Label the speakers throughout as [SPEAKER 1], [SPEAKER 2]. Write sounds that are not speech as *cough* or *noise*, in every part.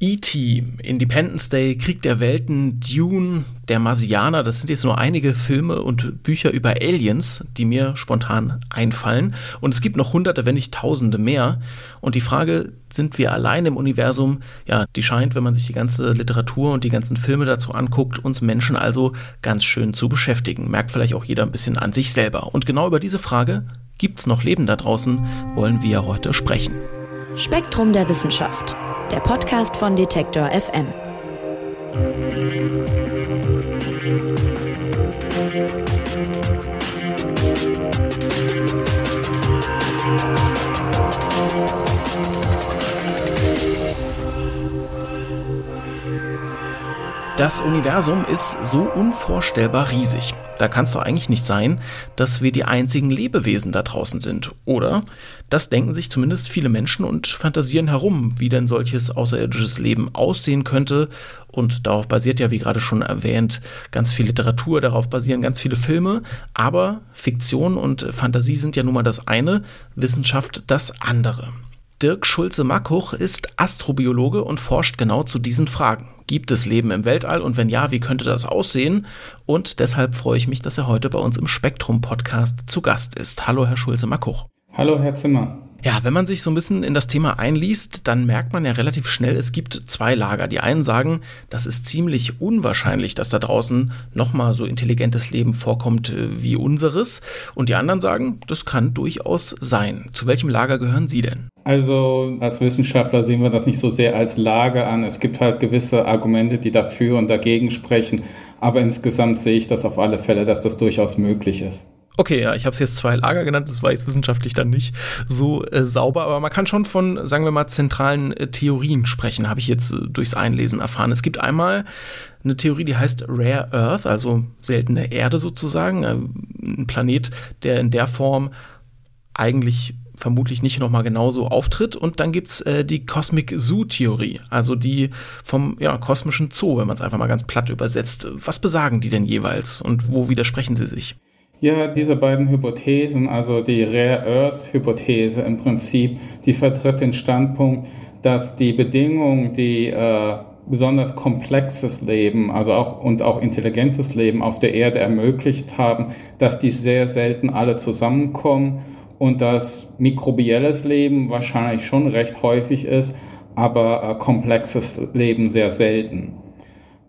[SPEAKER 1] E.T., Independence Day, Krieg der Welten, Dune, Der Marsianer, das sind jetzt nur einige Filme und Bücher über Aliens, die mir spontan einfallen. Und es gibt noch hunderte, wenn nicht tausende mehr. Und die Frage, sind wir allein im Universum? Ja, die scheint, wenn man sich die ganze Literatur und die ganzen Filme dazu anguckt, uns Menschen also ganz schön zu beschäftigen. Merkt vielleicht auch jeder ein bisschen an sich selber. Und genau über diese Frage, gibt es noch Leben da draußen, wollen wir heute sprechen.
[SPEAKER 2] Spektrum der Wissenschaft der Podcast von Detektor FM.
[SPEAKER 1] Das Universum ist so unvorstellbar riesig. Da kann es doch eigentlich nicht sein, dass wir die einzigen Lebewesen da draußen sind, oder? Das denken sich zumindest viele Menschen und fantasieren herum, wie denn solches außerirdisches Leben aussehen könnte. Und darauf basiert ja, wie gerade schon erwähnt, ganz viel Literatur, darauf basieren ganz viele Filme. Aber Fiktion und Fantasie sind ja nun mal das eine, Wissenschaft das andere. Dirk Schulze-Mackuch ist Astrobiologe und forscht genau zu diesen Fragen. Gibt es Leben im Weltall und wenn ja, wie könnte das aussehen? Und deshalb freue ich mich, dass er heute bei uns im Spektrum-Podcast zu Gast ist. Hallo, Herr Schulze-Mackuch.
[SPEAKER 3] Hallo, Herr Zimmer.
[SPEAKER 1] Ja, wenn man sich so ein bisschen in das Thema einliest, dann merkt man ja relativ schnell, es gibt zwei Lager. Die einen sagen, das ist ziemlich unwahrscheinlich, dass da draußen nochmal so intelligentes Leben vorkommt äh, wie unseres. Und die anderen sagen, das kann durchaus sein. Zu welchem Lager gehören Sie denn?
[SPEAKER 3] Also als Wissenschaftler sehen wir das nicht so sehr als Lager an. Es gibt halt gewisse Argumente, die dafür und dagegen sprechen. Aber insgesamt sehe ich das auf alle Fälle, dass das durchaus möglich ist.
[SPEAKER 1] Okay, ja, ich habe es jetzt zwei Lager genannt, das war jetzt wissenschaftlich dann nicht so äh, sauber, aber man kann schon von, sagen wir mal, zentralen äh, Theorien sprechen, habe ich jetzt äh, durchs Einlesen erfahren. Es gibt einmal eine Theorie, die heißt Rare Earth, also seltene Erde sozusagen, äh, ein Planet, der in der Form eigentlich vermutlich nicht nochmal genauso auftritt. Und dann gibt's äh, die Cosmic Zoo-Theorie, also die vom ja, kosmischen Zoo, wenn man es einfach mal ganz platt übersetzt. Was besagen die denn jeweils und wo widersprechen sie sich?
[SPEAKER 3] Ja, diese beiden Hypothesen, also die Rare Earth Hypothese im Prinzip, die vertritt den Standpunkt, dass die Bedingungen, die äh, besonders komplexes Leben, also auch und auch intelligentes Leben auf der Erde ermöglicht haben, dass die sehr selten alle zusammenkommen und dass mikrobielles Leben wahrscheinlich schon recht häufig ist, aber äh, komplexes Leben sehr selten.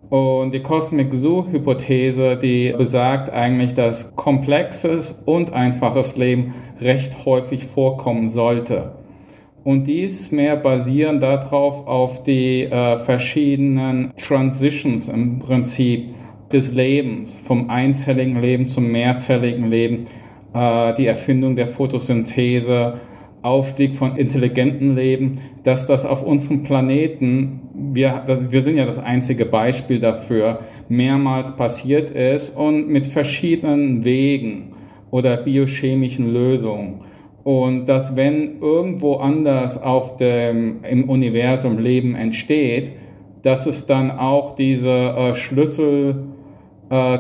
[SPEAKER 3] Und die Cosmic Zoo-Hypothese, die besagt eigentlich, dass komplexes und einfaches Leben recht häufig vorkommen sollte. Und dies mehr basieren darauf auf die äh, verschiedenen Transitions im Prinzip des Lebens, vom einzelligen Leben zum mehrzelligen Leben, äh, die Erfindung der Photosynthese, Aufstieg von intelligenten Leben, dass das auf unserem Planeten, wir, das, wir sind ja das einzige Beispiel dafür, mehrmals passiert ist und mit verschiedenen Wegen oder biochemischen Lösungen. Und dass wenn irgendwo anders auf dem, im Universum Leben entsteht, dass es dann auch diese äh, Schlüssel äh,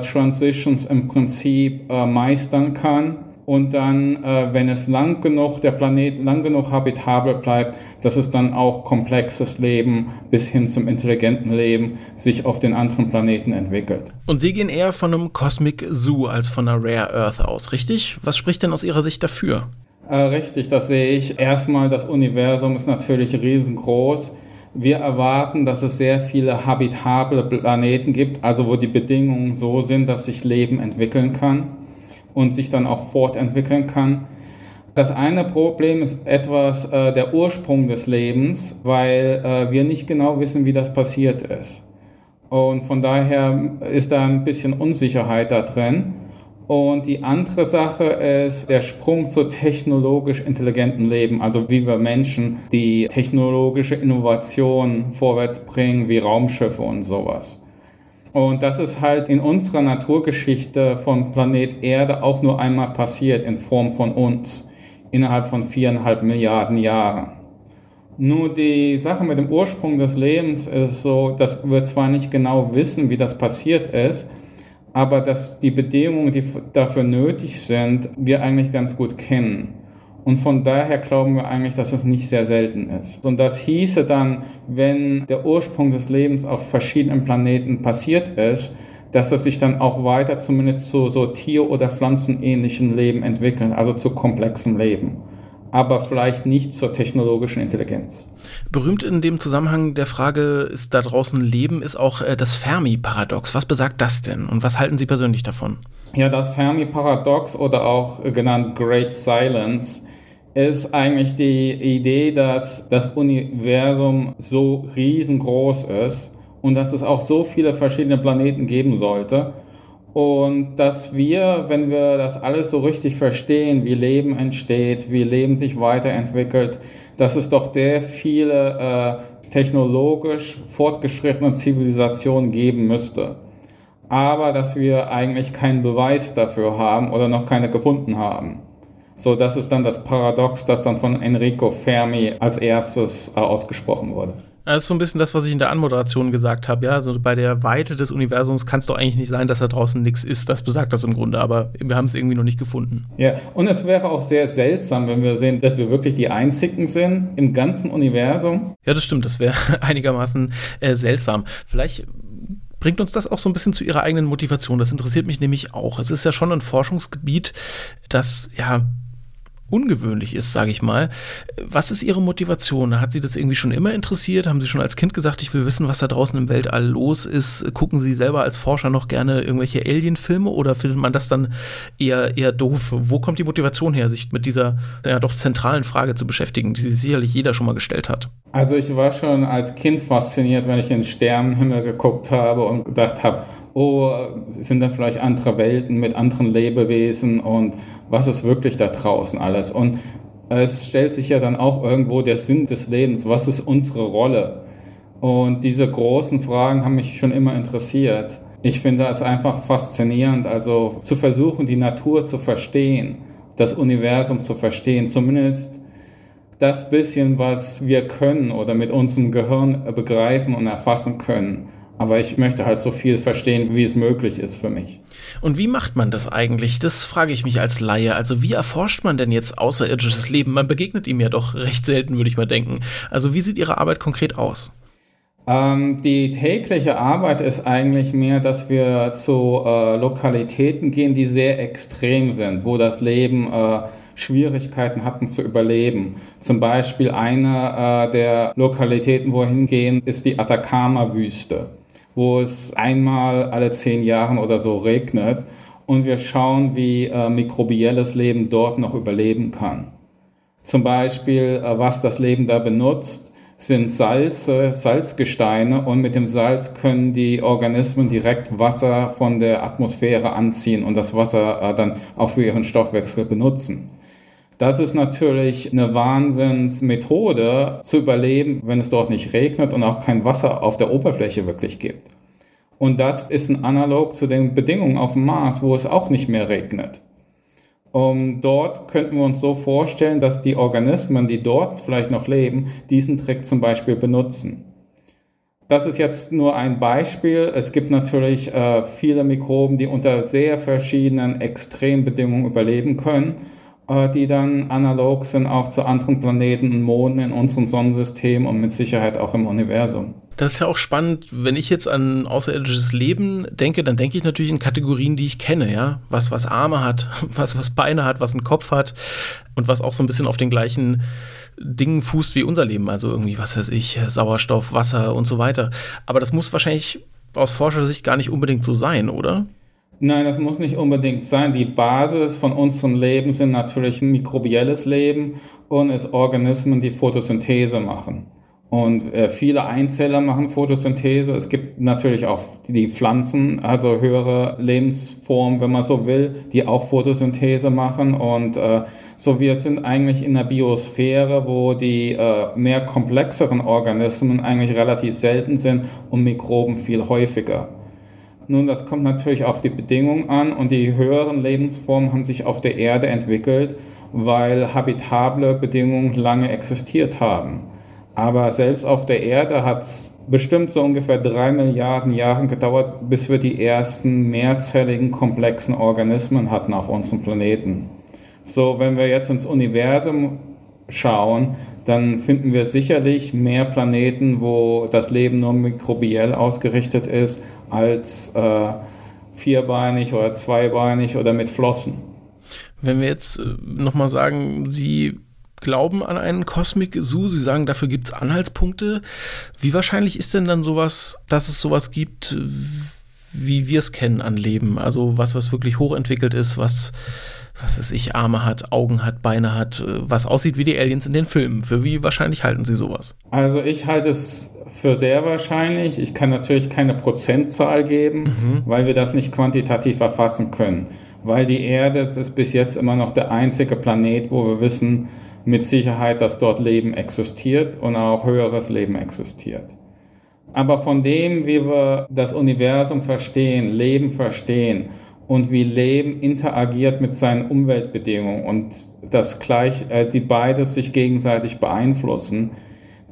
[SPEAKER 3] im Prinzip äh, meistern kann und dann, äh, wenn es lang genug, der Planet lang genug habitabel bleibt, dass es dann auch komplexes Leben bis hin zum intelligenten Leben sich auf den anderen Planeten entwickelt.
[SPEAKER 1] Und Sie gehen eher von einem Cosmic Zoo als von einer Rare Earth aus, richtig? Was spricht denn aus Ihrer Sicht dafür?
[SPEAKER 3] Äh, richtig, das sehe ich. Erstmal, das Universum ist natürlich riesengroß. Wir erwarten, dass es sehr viele habitable Planeten gibt, also wo die Bedingungen so sind, dass sich Leben entwickeln kann und sich dann auch fortentwickeln kann. Das eine Problem ist etwas äh, der Ursprung des Lebens, weil äh, wir nicht genau wissen, wie das passiert ist. Und von daher ist da ein bisschen Unsicherheit da drin. Und die andere Sache ist der Sprung zu technologisch intelligentem Leben, also wie wir Menschen die technologische Innovation vorwärts bringen, wie Raumschiffe und sowas. Und das ist halt in unserer Naturgeschichte von Planet Erde auch nur einmal passiert in Form von uns innerhalb von viereinhalb Milliarden Jahren. Nur die Sache mit dem Ursprung des Lebens ist so, dass wir zwar nicht genau wissen, wie das passiert ist, aber dass die Bedingungen, die dafür nötig sind, wir eigentlich ganz gut kennen. Und von daher glauben wir eigentlich, dass es nicht sehr selten ist. Und das hieße dann, wenn der Ursprung des Lebens auf verschiedenen Planeten passiert ist, dass es sich dann auch weiter zumindest zu so Tier- oder Pflanzenähnlichen Leben entwickelt, also zu komplexem Leben. Aber vielleicht nicht zur technologischen Intelligenz.
[SPEAKER 1] Berühmt in dem Zusammenhang der Frage, ist da draußen Leben, ist auch äh, das Fermi-Paradox. Was besagt das denn und was halten Sie persönlich davon?
[SPEAKER 3] Ja, das Fermi-Paradox oder auch genannt Great Silence ist eigentlich die Idee, dass das Universum so riesengroß ist und dass es auch so viele verschiedene Planeten geben sollte. Und dass wir, wenn wir das alles so richtig verstehen, wie Leben entsteht, wie Leben sich weiterentwickelt, dass es doch sehr viele äh, technologisch fortgeschrittene Zivilisationen geben müsste. Aber dass wir eigentlich keinen Beweis dafür haben oder noch keine gefunden haben. So, das ist dann das Paradox, das dann von Enrico Fermi als erstes äh, ausgesprochen wurde.
[SPEAKER 1] Das ist so ein bisschen das, was ich in der Anmoderation gesagt habe. Ja, also bei der Weite des Universums kann es doch eigentlich nicht sein, dass da draußen nichts ist. Das besagt das im Grunde, aber wir haben es irgendwie noch nicht gefunden.
[SPEAKER 3] Ja, und es wäre auch sehr seltsam, wenn wir sehen, dass wir wirklich die Einzigen sind im ganzen Universum.
[SPEAKER 1] Ja, das stimmt. Das wäre *laughs* einigermaßen äh, seltsam. Vielleicht bringt uns das auch so ein bisschen zu ihrer eigenen Motivation. Das interessiert mich nämlich auch. Es ist ja schon ein Forschungsgebiet, das ja ungewöhnlich ist, sage ich mal. Was ist Ihre Motivation? Hat Sie das irgendwie schon immer interessiert? Haben Sie schon als Kind gesagt, ich will wissen, was da draußen im Weltall los ist? Gucken Sie selber als Forscher noch gerne irgendwelche Alien-Filme oder findet man das dann eher, eher doof? Wo kommt die Motivation her, sich mit dieser ja doch zentralen Frage zu beschäftigen, die sich sicherlich jeder schon mal gestellt hat?
[SPEAKER 3] Also ich war schon als Kind fasziniert, wenn ich in den Sternenhimmel geguckt habe und gedacht habe, oh, sind da vielleicht andere Welten mit anderen Lebewesen und was ist wirklich da draußen alles? Und es stellt sich ja dann auch irgendwo der Sinn des Lebens, was ist unsere Rolle? Und diese großen Fragen haben mich schon immer interessiert. Ich finde es einfach faszinierend, also zu versuchen, die Natur zu verstehen, das Universum zu verstehen, zumindest das bisschen, was wir können oder mit unserem Gehirn begreifen und erfassen können. Aber ich möchte halt so viel verstehen, wie es möglich ist für mich.
[SPEAKER 1] Und wie macht man das eigentlich? Das frage ich mich als Laie. Also wie erforscht man denn jetzt außerirdisches Leben? Man begegnet ihm ja doch *laughs* recht selten, würde ich mal denken. Also wie sieht Ihre Arbeit konkret aus?
[SPEAKER 3] Ähm, die tägliche Arbeit ist eigentlich mehr, dass wir zu äh, Lokalitäten gehen, die sehr extrem sind, wo das Leben äh, Schwierigkeiten hatten zu überleben. Zum Beispiel eine äh, der Lokalitäten, wo wir hingehen, ist die Atacama-Wüste wo es einmal alle zehn Jahre oder so regnet und wir schauen, wie äh, mikrobielles Leben dort noch überleben kann. Zum Beispiel, äh, was das Leben da benutzt, sind Salze, Salzgesteine und mit dem Salz können die Organismen direkt Wasser von der Atmosphäre anziehen und das Wasser äh, dann auch für ihren Stoffwechsel benutzen. Das ist natürlich eine Wahnsinnsmethode zu überleben, wenn es dort nicht regnet und auch kein Wasser auf der Oberfläche wirklich gibt. Und das ist ein Analog zu den Bedingungen auf dem Mars, wo es auch nicht mehr regnet. Um, dort könnten wir uns so vorstellen, dass die Organismen, die dort vielleicht noch leben, diesen Trick zum Beispiel benutzen. Das ist jetzt nur ein Beispiel. Es gibt natürlich äh, viele Mikroben, die unter sehr verschiedenen Extrembedingungen überleben können die dann analog sind auch zu anderen Planeten und Monden in unserem Sonnensystem und mit Sicherheit auch im Universum.
[SPEAKER 1] Das ist ja auch spannend, wenn ich jetzt an außerirdisches Leben denke, dann denke ich natürlich in Kategorien, die ich kenne, ja. Was, was Arme hat, *laughs* was, was Beine hat, was einen Kopf hat und was auch so ein bisschen auf den gleichen Dingen fußt wie unser Leben. Also irgendwie, was weiß ich, Sauerstoff, Wasser und so weiter. Aber das muss wahrscheinlich aus Forschersicht gar nicht unbedingt so sein, oder?
[SPEAKER 3] Nein, das muss nicht unbedingt sein. Die Basis von unserem Leben sind natürlich ein mikrobielles Leben und es Organismen, die Photosynthese machen. Und äh, viele Einzeller machen Photosynthese. Es gibt natürlich auch die Pflanzen, also höhere Lebensformen, wenn man so will, die auch Photosynthese machen. Und äh, so wir sind eigentlich in der Biosphäre, wo die äh, mehr komplexeren Organismen eigentlich relativ selten sind und Mikroben viel häufiger. Nun, das kommt natürlich auf die Bedingungen an und die höheren Lebensformen haben sich auf der Erde entwickelt, weil habitable Bedingungen lange existiert haben. Aber selbst auf der Erde hat es bestimmt so ungefähr drei Milliarden Jahre gedauert, bis wir die ersten mehrzelligen komplexen Organismen hatten auf unserem Planeten. So, wenn wir jetzt ins Universum schauen, dann finden wir sicherlich mehr Planeten, wo das Leben nur mikrobiell ausgerichtet ist, als äh, vierbeinig oder zweibeinig oder mit Flossen.
[SPEAKER 1] Wenn wir jetzt äh, nochmal sagen, Sie glauben an einen Cosmic Zoo, Sie sagen, dafür gibt es Anhaltspunkte. Wie wahrscheinlich ist denn dann sowas, dass es sowas gibt, wie wir es kennen an Leben? Also was, was wirklich hochentwickelt ist, was was weiß ich, Arme hat, Augen hat, Beine hat, äh, was aussieht wie die Aliens in den Filmen. Für wie wahrscheinlich halten Sie sowas?
[SPEAKER 3] Also ich halte es für sehr wahrscheinlich. Ich kann natürlich keine Prozentzahl geben, mhm. weil wir das nicht quantitativ erfassen können. Weil die Erde ist bis jetzt immer noch der einzige Planet, wo wir wissen mit Sicherheit, dass dort Leben existiert und auch höheres Leben existiert. Aber von dem, wie wir das Universum verstehen, Leben verstehen und wie Leben interagiert mit seinen Umweltbedingungen und das gleich, äh, die beides sich gegenseitig beeinflussen,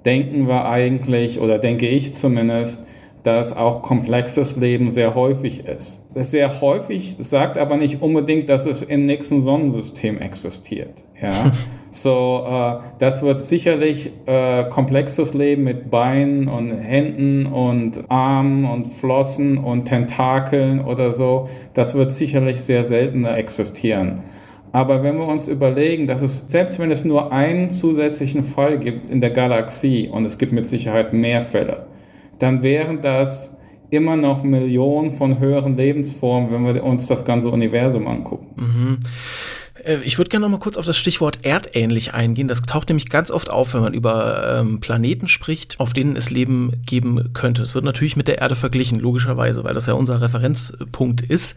[SPEAKER 3] denken wir eigentlich, oder denke ich zumindest, dass auch komplexes Leben sehr häufig ist. Sehr häufig sagt aber nicht unbedingt, dass es im nächsten Sonnensystem existiert. Ja? *laughs* So, äh, das wird sicherlich äh, komplexes Leben mit Beinen und Händen und Armen und Flossen und Tentakeln oder so. Das wird sicherlich sehr selten existieren. Aber wenn wir uns überlegen, dass es, selbst wenn es nur einen zusätzlichen Fall gibt in der Galaxie, und es gibt mit Sicherheit mehr Fälle, dann wären das immer noch Millionen von höheren Lebensformen, wenn wir uns das ganze Universum angucken.
[SPEAKER 1] Mhm. Äh, ich würde gerne noch mal kurz auf das Stichwort erdähnlich eingehen. Das taucht nämlich ganz oft auf, wenn man über ähm, Planeten spricht, auf denen es Leben geben könnte. Es wird natürlich mit der Erde verglichen, logischerweise, weil das ja unser Referenzpunkt ist.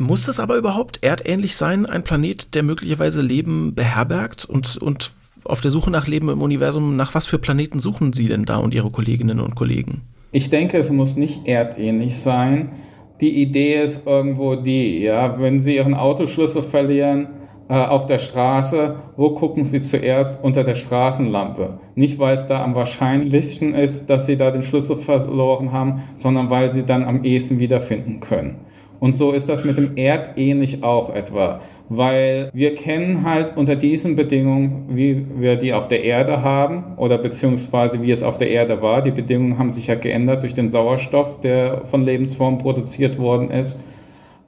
[SPEAKER 1] Muss das aber überhaupt erdähnlich sein, ein Planet, der möglicherweise Leben beherbergt und, und auf der Suche nach Leben im Universum, nach was für Planeten suchen Sie denn da und Ihre Kolleginnen und Kollegen?
[SPEAKER 3] Ich denke, es muss nicht erdähnlich sein. Die Idee ist irgendwo die, ja, wenn Sie Ihren Autoschlüssel verlieren, äh, auf der Straße, wo gucken Sie zuerst unter der Straßenlampe? Nicht, weil es da am wahrscheinlichsten ist, dass Sie da den Schlüssel verloren haben, sondern weil Sie dann am ehesten wiederfinden können. Und so ist das mit dem Erdähnlich auch etwa, weil wir kennen halt unter diesen Bedingungen, wie wir die auf der Erde haben oder beziehungsweise wie es auf der Erde war. Die Bedingungen haben sich ja geändert durch den Sauerstoff, der von Lebensformen produziert worden ist.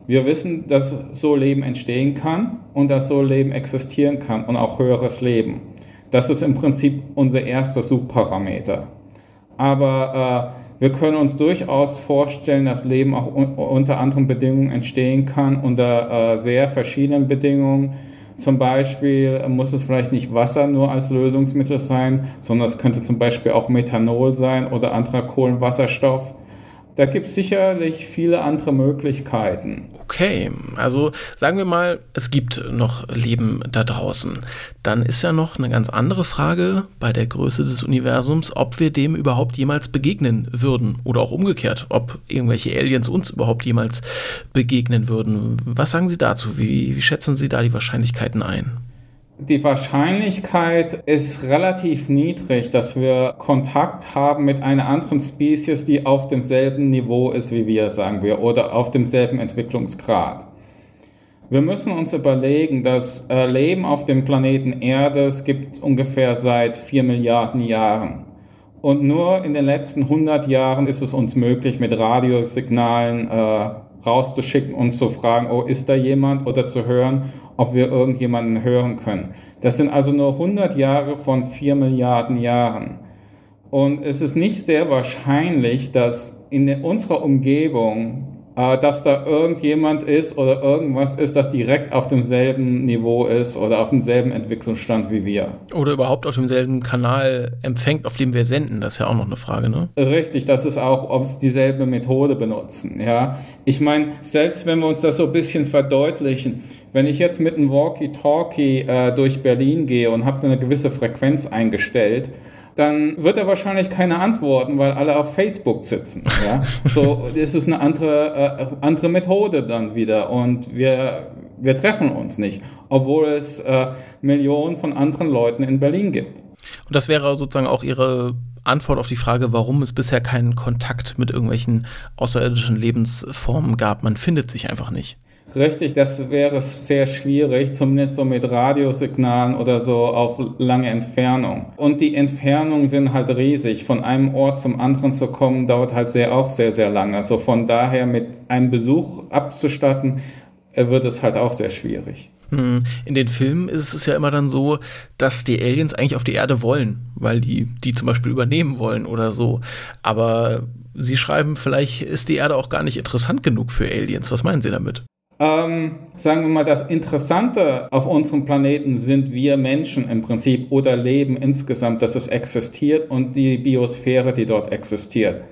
[SPEAKER 3] Wir wissen, dass so Leben entstehen kann und dass so Leben existieren kann und auch höheres Leben. Das ist im Prinzip unser erster Subparameter. Aber äh, wir können uns durchaus vorstellen, dass Leben auch un unter anderen Bedingungen entstehen kann, unter äh, sehr verschiedenen Bedingungen. Zum Beispiel muss es vielleicht nicht Wasser nur als Lösungsmittel sein, sondern es könnte zum Beispiel auch Methanol sein oder anderer Kohlenwasserstoff. Da gibt es sicherlich viele andere Möglichkeiten.
[SPEAKER 1] Okay, also sagen wir mal, es gibt noch Leben da draußen. Dann ist ja noch eine ganz andere Frage bei der Größe des Universums, ob wir dem überhaupt jemals begegnen würden. Oder auch umgekehrt, ob irgendwelche Aliens uns überhaupt jemals begegnen würden. Was sagen Sie dazu? Wie, wie schätzen Sie da die Wahrscheinlichkeiten ein?
[SPEAKER 3] Die Wahrscheinlichkeit ist relativ niedrig, dass wir Kontakt haben mit einer anderen Spezies, die auf demselben Niveau ist wie wir, sagen wir, oder auf demselben Entwicklungsgrad. Wir müssen uns überlegen, dass äh, Leben auf dem Planeten Erde es gibt ungefähr seit vier Milliarden Jahren. Und nur in den letzten 100 Jahren ist es uns möglich, mit Radiosignalen äh, rauszuschicken und zu fragen, oh, ist da jemand oder zu hören, ob wir irgendjemanden hören können. Das sind also nur 100 Jahre von 4 Milliarden Jahren. Und es ist nicht sehr wahrscheinlich, dass in unserer Umgebung äh, dass da irgendjemand ist oder irgendwas ist, das direkt auf demselben Niveau ist oder auf demselben Entwicklungsstand wie wir.
[SPEAKER 1] Oder überhaupt auf demselben Kanal empfängt, auf dem wir senden. Das ist ja auch noch eine Frage, ne?
[SPEAKER 3] Richtig, das ist auch, ob sie dieselbe Methode benutzen. Ja, ich meine, selbst wenn wir uns das so ein bisschen verdeutlichen, wenn ich jetzt mit einem Walkie-Talkie äh, durch Berlin gehe und habe eine gewisse Frequenz eingestellt, dann wird er wahrscheinlich keine antworten, weil alle auf Facebook sitzen. Ja? *laughs* So, das ist eine andere, äh, andere Methode dann wieder und wir, wir treffen uns nicht, obwohl es äh, Millionen von anderen Leuten in Berlin gibt.
[SPEAKER 1] Und das wäre sozusagen auch Ihre Antwort auf die Frage, warum es bisher keinen Kontakt mit irgendwelchen außerirdischen Lebensformen gab. Man findet sich einfach nicht.
[SPEAKER 3] Richtig, das wäre sehr schwierig, zumindest so mit Radiosignalen oder so auf lange Entfernung. Und die Entfernungen sind halt riesig. Von einem Ort zum anderen zu kommen, dauert halt sehr, auch sehr, sehr lange. Also von daher mit einem Besuch abzustatten, äh, wird es halt auch sehr schwierig.
[SPEAKER 1] Hm, in den Filmen ist es ja immer dann so, dass die Aliens eigentlich auf die Erde wollen, weil die die zum Beispiel übernehmen wollen oder so. Aber Sie schreiben, vielleicht ist die Erde auch gar nicht interessant genug für Aliens. Was meinen Sie damit?
[SPEAKER 3] Ähm, sagen wir mal, das Interessante auf unserem Planeten sind wir Menschen im Prinzip oder Leben insgesamt, dass es existiert und die Biosphäre, die dort existiert.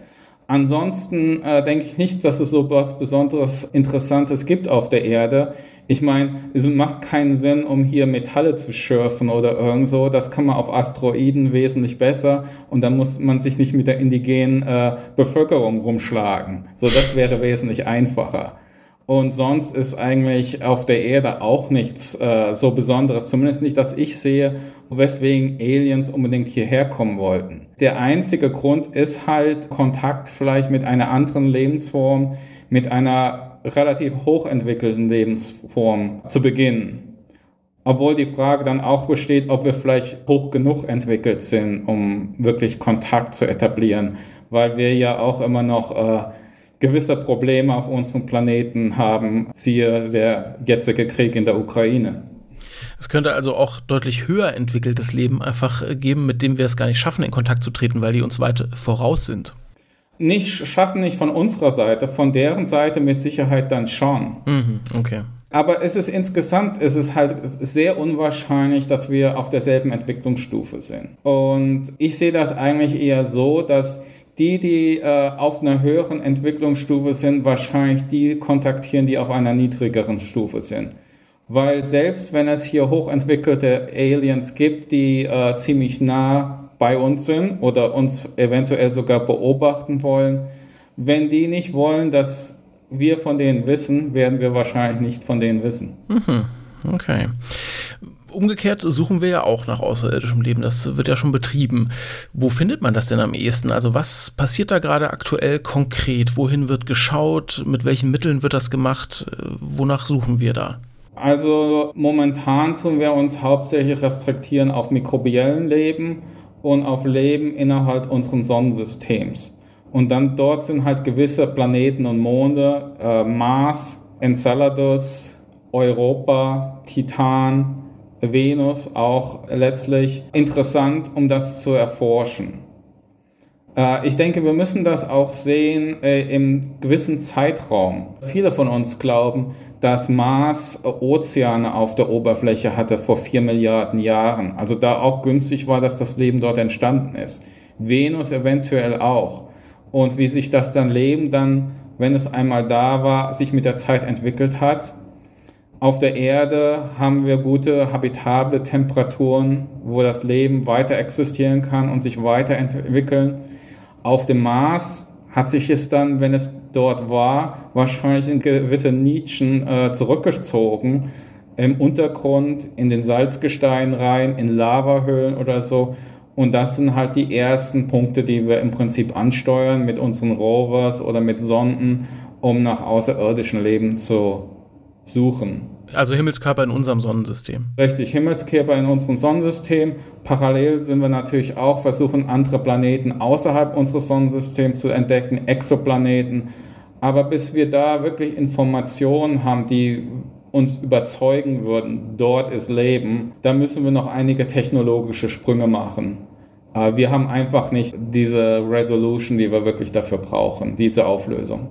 [SPEAKER 3] Ansonsten äh, denke ich nicht, dass es so was Besonderes Interessantes gibt auf der Erde. Ich meine, es macht keinen Sinn, um hier Metalle zu schürfen oder irgend so. Das kann man auf Asteroiden wesentlich besser und dann muss man sich nicht mit der indigenen äh, Bevölkerung rumschlagen. So, das wäre wesentlich einfacher. Und sonst ist eigentlich auf der Erde auch nichts äh, so Besonderes, zumindest nicht, dass ich sehe, weswegen Aliens unbedingt hierher kommen wollten. Der einzige Grund ist halt Kontakt vielleicht mit einer anderen Lebensform, mit einer relativ hochentwickelten Lebensform zu beginnen. Obwohl die Frage dann auch besteht, ob wir vielleicht hoch genug entwickelt sind, um wirklich Kontakt zu etablieren, weil wir ja auch immer noch äh, gewisse Probleme auf unserem Planeten haben, siehe der jetzige Krieg in der Ukraine.
[SPEAKER 1] Es könnte also auch deutlich höher entwickeltes Leben einfach äh, geben, mit dem wir es gar nicht schaffen, in Kontakt zu treten, weil die uns weit voraus sind.
[SPEAKER 3] Nicht schaffen nicht von unserer Seite, von deren Seite mit Sicherheit dann schon.
[SPEAKER 1] Mhm, okay.
[SPEAKER 3] Aber es ist insgesamt, es ist halt sehr unwahrscheinlich, dass wir auf derselben Entwicklungsstufe sind. Und ich sehe das eigentlich eher so, dass die, die äh, auf einer höheren Entwicklungsstufe sind, wahrscheinlich die kontaktieren, die auf einer niedrigeren Stufe sind. Weil selbst wenn es hier hochentwickelte Aliens gibt, die äh, ziemlich nah bei uns sind oder uns eventuell sogar beobachten wollen, wenn die nicht wollen, dass wir von denen wissen, werden wir wahrscheinlich nicht von denen wissen.
[SPEAKER 1] Mhm. Okay umgekehrt suchen wir ja auch nach außerirdischem Leben. Das wird ja schon betrieben. Wo findet man das denn am ehesten? Also was passiert da gerade aktuell konkret? Wohin wird geschaut? Mit welchen Mitteln wird das gemacht? Wonach suchen wir da?
[SPEAKER 3] Also momentan tun wir uns hauptsächlich restriktieren auf mikrobiellen Leben und auf Leben innerhalb unseres Sonnensystems. Und dann dort sind halt gewisse Planeten und Monde, äh, Mars, Enceladus, Europa, Titan, Venus auch letztlich interessant, um das zu erforschen. Äh, ich denke, wir müssen das auch sehen äh, im gewissen Zeitraum. Viele von uns glauben, dass Mars Ozeane auf der Oberfläche hatte vor vier Milliarden Jahren. Also da auch günstig war, dass das Leben dort entstanden ist. Venus eventuell auch. Und wie sich das dann Leben dann, wenn es einmal da war, sich mit der Zeit entwickelt hat, auf der Erde haben wir gute habitable Temperaturen, wo das Leben weiter existieren kann und sich weiterentwickeln. Auf dem Mars hat sich es dann, wenn es dort war, wahrscheinlich in gewisse Nischen äh, zurückgezogen. Im Untergrund, in den Salzgestein rein, in Lavahöhlen oder so. Und das sind halt die ersten Punkte, die wir im Prinzip ansteuern mit unseren Rovers oder mit Sonden, um nach außerirdischem Leben zu suchen.
[SPEAKER 1] Also Himmelskörper in unserem Sonnensystem.
[SPEAKER 3] Richtig, Himmelskörper in unserem Sonnensystem. Parallel sind wir natürlich auch versuchen, andere Planeten außerhalb unseres Sonnensystems zu entdecken, Exoplaneten. Aber bis wir da wirklich Informationen haben, die uns überzeugen würden, dort ist Leben, da müssen wir noch einige technologische Sprünge machen. Wir haben einfach nicht diese Resolution, die wir wirklich dafür brauchen, diese Auflösung.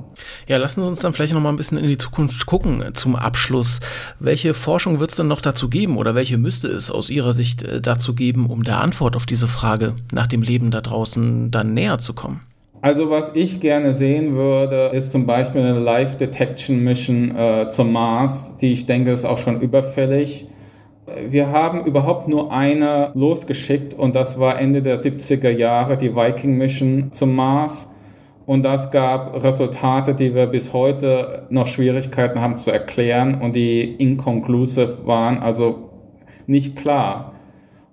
[SPEAKER 1] Ja, lassen Sie uns dann vielleicht noch mal ein bisschen in die Zukunft gucken zum Abschluss. Welche Forschung wird es denn noch dazu geben oder welche müsste es aus Ihrer Sicht äh, dazu geben, um der Antwort auf diese Frage nach dem Leben da draußen dann näher zu kommen?
[SPEAKER 3] Also was ich gerne sehen würde, ist zum Beispiel eine Live Detection Mission äh, zum Mars, die ich denke ist auch schon überfällig wir haben überhaupt nur eine losgeschickt und das war Ende der 70er Jahre die Viking Mission zum Mars. Und das gab Resultate, die wir bis heute noch Schwierigkeiten haben zu erklären und die inconclusive waren, also nicht klar.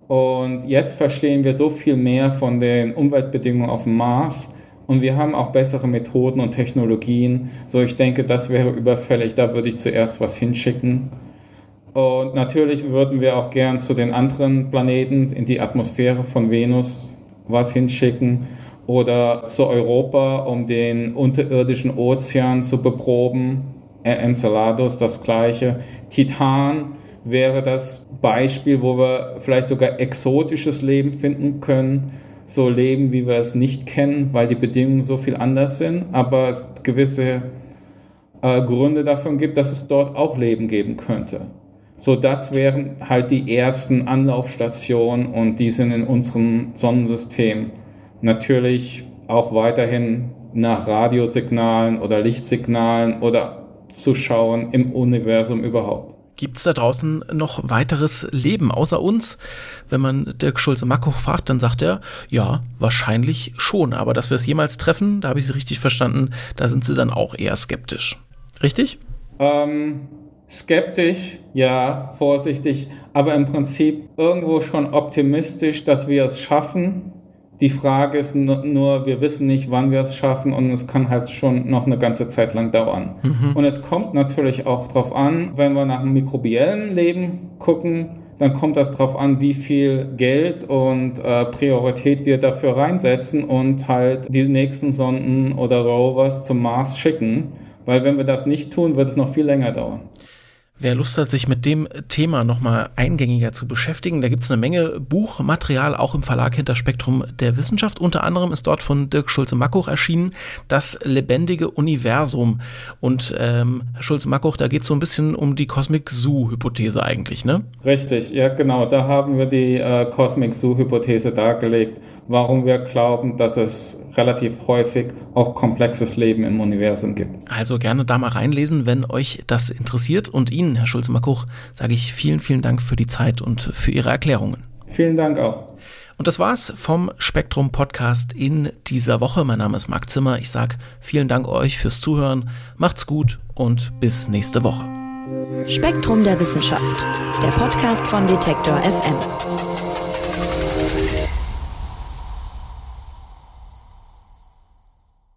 [SPEAKER 3] Und jetzt verstehen wir so viel mehr von den Umweltbedingungen auf dem Mars Und wir haben auch bessere Methoden und Technologien. So, ich denke, das wäre überfällig. Da würde ich zuerst was hinschicken. Und natürlich würden wir auch gern zu den anderen Planeten in die Atmosphäre von Venus was hinschicken oder zu Europa, um den unterirdischen Ozean zu beproben. Enceladus das gleiche. Titan wäre das Beispiel, wo wir vielleicht sogar exotisches Leben finden können. So Leben, wie wir es nicht kennen, weil die Bedingungen so viel anders sind, aber es gewisse äh, Gründe dafür gibt, dass es dort auch Leben geben könnte. So, das wären halt die ersten Anlaufstationen und die sind in unserem Sonnensystem natürlich auch weiterhin nach Radiosignalen oder Lichtsignalen oder zu schauen im Universum überhaupt.
[SPEAKER 1] Gibt es da draußen noch weiteres Leben außer uns? Wenn man Dirk Schulze-Mackoch fragt, dann sagt er, ja, wahrscheinlich schon. Aber dass wir es jemals treffen, da habe ich Sie richtig verstanden, da sind Sie dann auch eher skeptisch. Richtig?
[SPEAKER 3] Ähm, skeptisch, ja, vorsichtig, aber im Prinzip irgendwo schon optimistisch, dass wir es schaffen, die Frage ist nur, wir wissen nicht, wann wir es schaffen und es kann halt schon noch eine ganze Zeit lang dauern. Mhm. Und es kommt natürlich auch darauf an, wenn wir nach dem mikrobiellen Leben gucken, dann kommt das darauf an, wie viel Geld und äh, Priorität wir dafür reinsetzen und halt die nächsten Sonden oder Rovers zum Mars schicken. Weil wenn wir das nicht tun, wird es noch viel länger dauern.
[SPEAKER 1] Wer Lust hat, sich mit dem Thema nochmal eingängiger zu beschäftigen, da gibt es eine Menge Buchmaterial, auch im Verlag hinter Spektrum der Wissenschaft. Unter anderem ist dort von Dirk Schulze-Mackoch erschienen, Das lebendige Universum. Und ähm, Herr Schulze-Mackoch, da geht es so ein bisschen um die Cosmic Zoo-Hypothese eigentlich, ne?
[SPEAKER 3] Richtig, ja genau. Da haben wir die äh, Cosmic Zoo-Hypothese dargelegt, warum wir glauben, dass es relativ häufig auch komplexes Leben im Universum gibt.
[SPEAKER 1] Also gerne da mal reinlesen, wenn euch das interessiert und Ihnen Ihnen, Herr Schulze-Makuch, sage ich vielen, vielen Dank für die Zeit und für Ihre Erklärungen.
[SPEAKER 3] Vielen Dank auch.
[SPEAKER 1] Und das war's vom Spektrum Podcast in dieser Woche. Mein Name ist Marc Zimmer. Ich sage vielen Dank euch fürs Zuhören. Macht's gut und bis nächste Woche.
[SPEAKER 2] Spektrum der Wissenschaft, der Podcast von Detektor FM.